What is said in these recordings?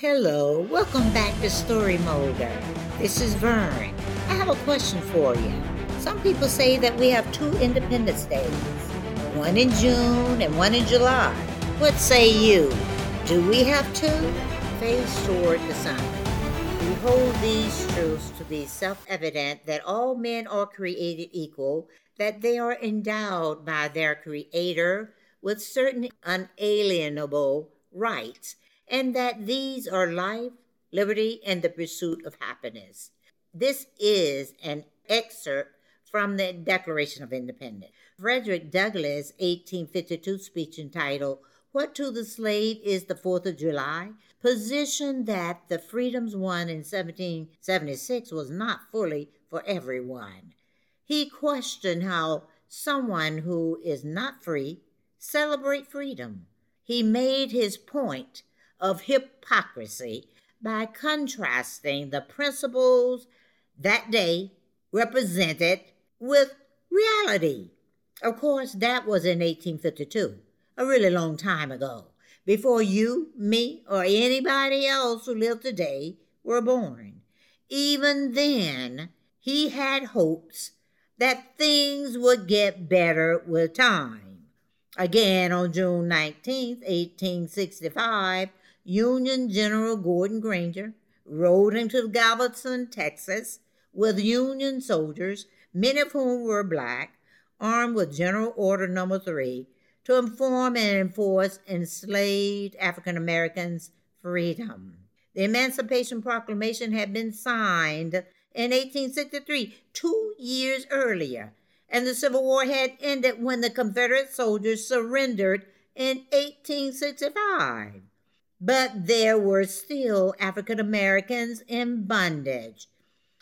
Hello, welcome back to Story Molder. This is Vern. I have a question for you. Some people say that we have two Independence Days, one in June and one in July. What say you? Do we have two? Face toward the sun. We hold these truths to be self evident that all men are created equal, that they are endowed by their Creator with certain unalienable rights, and that these are life, liberty, and the pursuit of happiness. This is an excerpt from the Declaration of Independence. Frederick Douglass' 1852 speech entitled, What to the Slave is the Fourth of July, positioned that the freedoms won in 1776 was not fully for everyone. He questioned how someone who is not free celebrate freedom. He made his point of hypocrisy by contrasting the principles that day represented with reality. Of course, that was in 1852, a really long time ago, before you, me, or anybody else who lived today were born. Even then, he had hopes that things would get better with time. Again, on June 19, 1865, Union General Gordon Granger rode into Galveston, Texas, with Union soldiers, many of whom were black, armed with General Order Number 3, to inform and enforce enslaved African Americans' freedom. The Emancipation Proclamation had been signed in 1863, two years earlier, and the Civil War had ended when the Confederate soldiers surrendered in 1865. But there were still African Americans in bondage.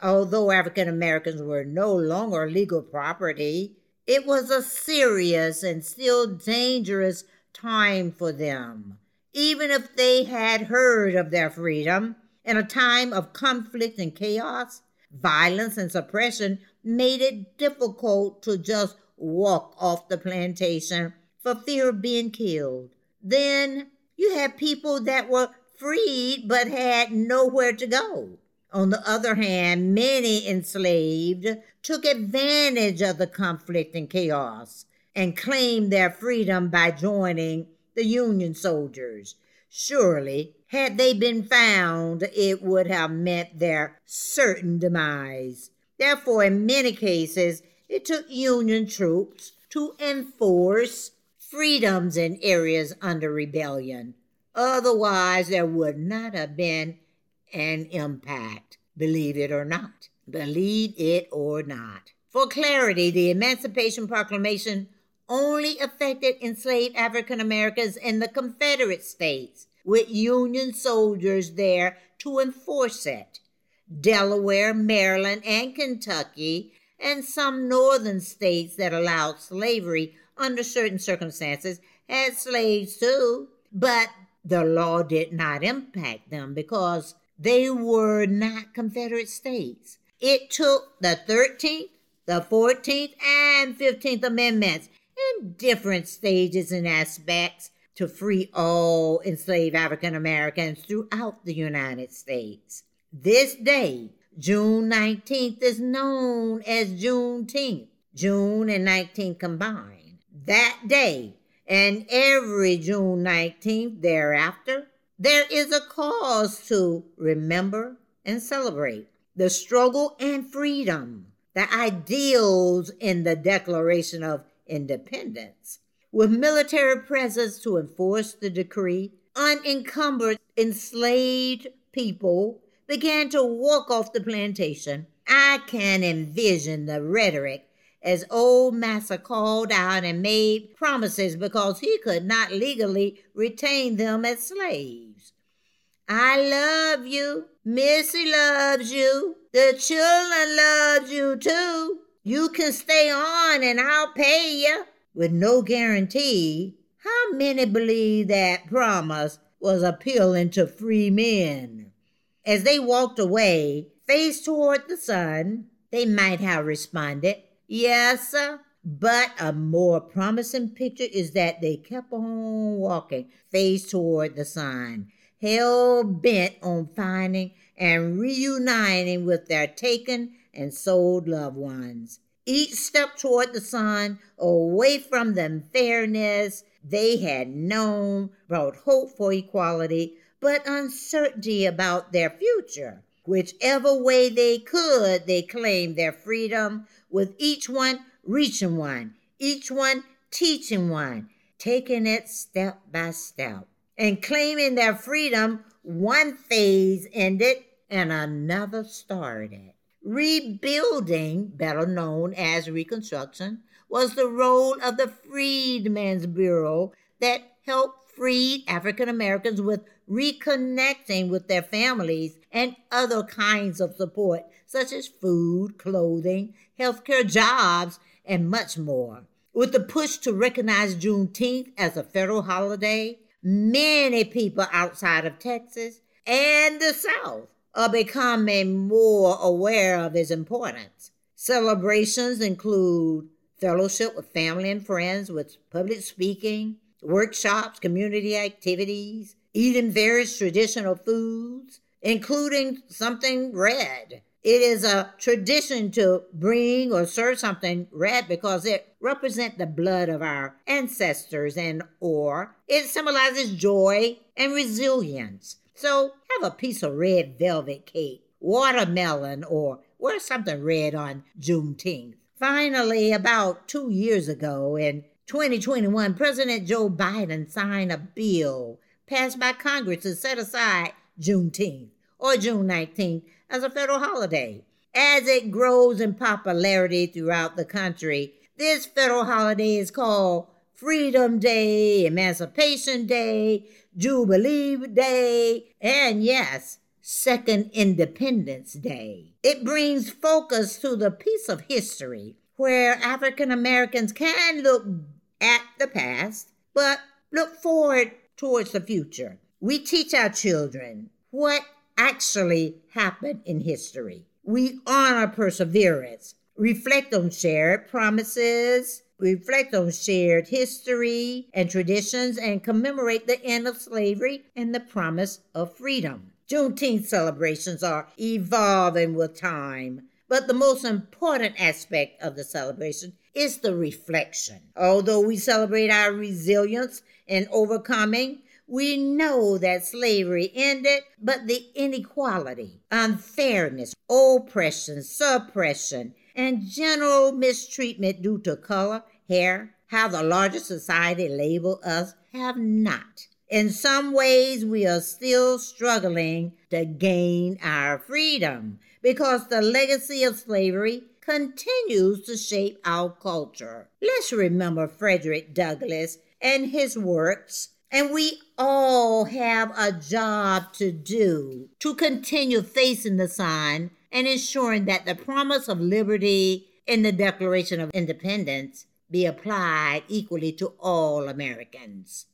Although African Americans were no longer legal property, it was a serious and still dangerous time for them. Even if they had heard of their freedom, in a time of conflict and chaos, violence and suppression made it difficult to just walk off the plantation for fear of being killed. Then you had people that were freed but had nowhere to go. On the other hand, many enslaved took advantage of the conflict and chaos and claimed their freedom by joining the Union soldiers. Surely, had they been found, it would have meant their certain demise. Therefore, in many cases, it took Union troops to enforce freedoms in areas under rebellion. Otherwise, there would not have been an impact, believe it or not. Believe it or not. For clarity, the Emancipation Proclamation only affected enslaved African Americans in the Confederate States, with Union soldiers there to enforce it. Delaware, Maryland, and Kentucky, and some northern states that allowed slavery under certain circumstances had slaves too, but the law did not impact them because they were not Confederate states. It took the 13th, the 14th, and 15th Amendments in different stages and aspects to free all enslaved African Americans throughout the United States. This day, June 19th, is known as Juneteenth. June and 19th combined. That day and every June 19th thereafter, there is a cause to remember and celebrate the struggle and freedom, the ideals in the Declaration of Independence. With military presence to enforce the decree, unencumbered enslaved people began to walk off the plantation, I can envision the rhetoric as old Massa called out and made promises because he could not legally retain them as slaves. I love you. Missy loves you. The children loves you too. You can stay on and I'll pay you. With no guarantee, how many believe that promise was appealing to free men? As they walked away, face toward the sun, they might have responded, Yes, sir. But a more promising picture is that they kept on walking, face toward the sun. hell bent on finding and reuniting with their taken and sold loved ones. Each step toward the sun, away from the unfairness they had known, brought hope for equality, but uncertainty about their future. Whichever way they could, they claimed their freedom, with each one reaching one, each one teaching one, taking it step by step. And claiming their freedom, one phase ended and another started. Rebuilding, better known as Reconstruction, was the role of the Freedmen's Bureau that helped free African Americans with reconnecting with their families and other kinds of support, such as food, clothing, healthcare jobs, and much more. With the push to recognize Juneteenth as a federal holiday, many people outside of Texas and the South are becoming more aware of its importance. Celebrations include fellowship with family and friends, with public speaking, workshops, community activities, eating various traditional foods, including something red. It is a tradition to bring or serve something red because it represents the blood of our ancestors and or it symbolizes joy and resilience. So have a piece of red velvet cake, watermelon, or wear something red on Juneteenth. Finally, about two years ago in 2021, President Joe Biden signed a bill passed by Congress to set aside Juneteenth or June 19th as a federal holiday. As it grows in popularity throughout the country, this federal holiday is called Freedom Day, Emancipation Day, Jubilee Day, and yes, Second Independence Day. It brings focus to the piece of history where African Americans can look at the past, but look forward towards the future. We teach our children what actually happened in history. We honor perseverance, reflect on shared promises, reflect on shared history and traditions, and commemorate the end of slavery and the promise of freedom. Juneteenth celebrations are evolving with time, but the most important aspect of the celebration is the reflection. Although we celebrate our resilience in overcoming, we know that slavery ended, but the inequality, unfairness, oppression, suppression, and general mistreatment due to color, hair, how the larger society label us have not. In some ways, we are still struggling to gain our freedom because the legacy of slavery continues to shape our culture. Let's remember Frederick Douglass and his works, and we all have a job to do to continue facing the sun and ensuring that the promise of liberty in the Declaration of Independence be applied equally to all Americans.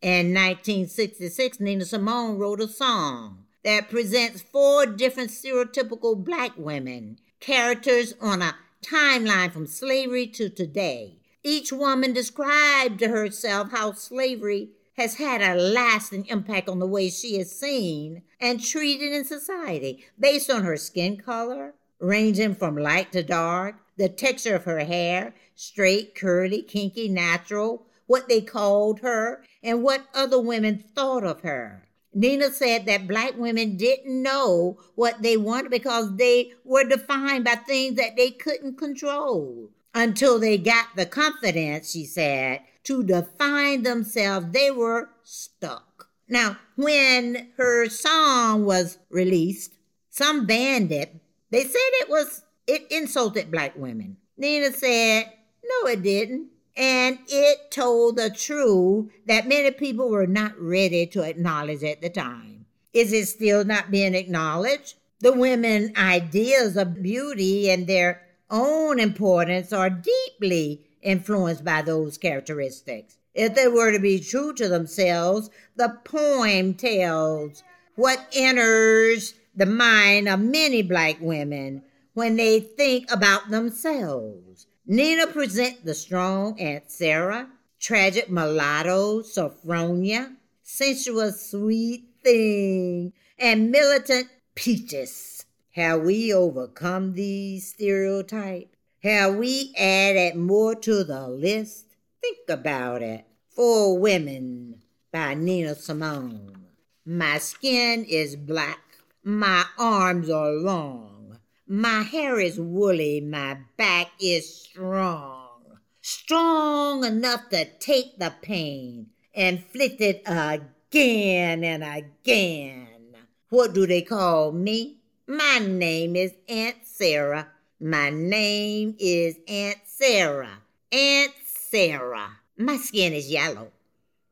In 1966, Nina Simone wrote a song that presents four different stereotypical black women, characters on a timeline from slavery to today. Each woman described to herself how slavery has had a lasting impact on the way she is seen and treated in society based on her skin color, ranging from light to dark, the texture of her hair, straight, curly, kinky, natural, what they called her, and what other women thought of her. Nina said that black women didn't know what they wanted because they were defined by things that they couldn't control. Until they got the confidence, she said, to define themselves, they were stuck. Now, when her song was released, some banned it. They said it was it insulted black women. Nina said, no, it didn't. And it told the truth that many people were not ready to acknowledge at the time. Is it still not being acknowledged? The women ideas of beauty and their own importance are deeply influenced by those characteristics. If they were to be true to themselves, the poem tells what enters the mind of many black women when they think about themselves. Nina present the strong Aunt Sarah, tragic mulatto Saffronia, sensuous, sweet, thing, and militant peaches. Have we overcome these stereotypes? Have we added more to the list? Think about it. Four Women by Nina Simone. My skin is black. My arms are long. My hair is woolly. My back is strong. Strong enough to take the pain, inflicted again and again. What do they call me? My name is Aunt Sarah. My name is Aunt Sarah. Aunt Sarah. My skin is yellow.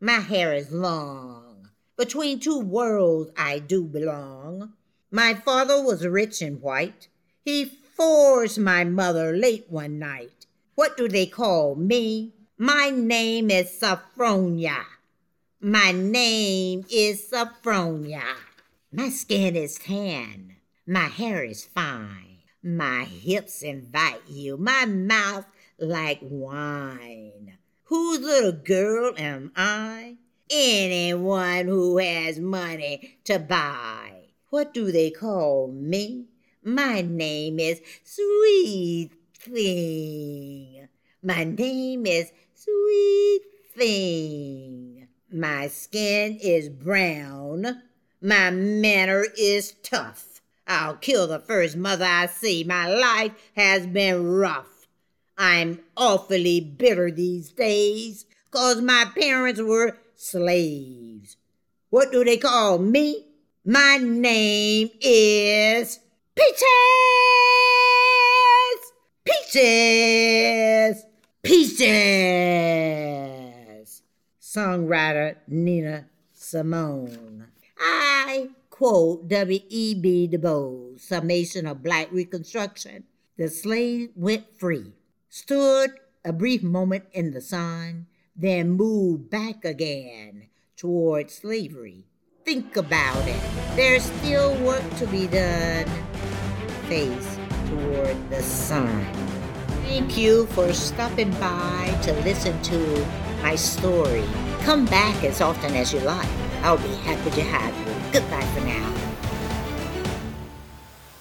My hair is long. Between two worlds I do belong. My father was rich and white. He forced my mother late one night. What do they call me? My name is Saffronia. My name is Saffronia. My skin is tan. My hair is fine. My hips invite you, my mouth like wine. Whose little girl am I? Anyone who has money to buy. What do they call me? My name is Sweet Thing. My name is Sweet Thing. My skin is brown. My manner is tough. I'll kill the first mother I see. My life has been rough. I'm awfully bitter these days, 'cause my parents were slaves. What do they call me? My name is Peaches! Peaches! Peaches! Songwriter Nina Simone. I quote W.E.B. Du Bois, Summation of Black Reconstruction. The slave went free, stood a brief moment in the sun, then moved back again toward slavery. Think about it. There's still work to be done. Face toward the sun. Thank you for stopping by to listen to my story. Come back as often as you like. I'll be happy to have you. Goodbye for now.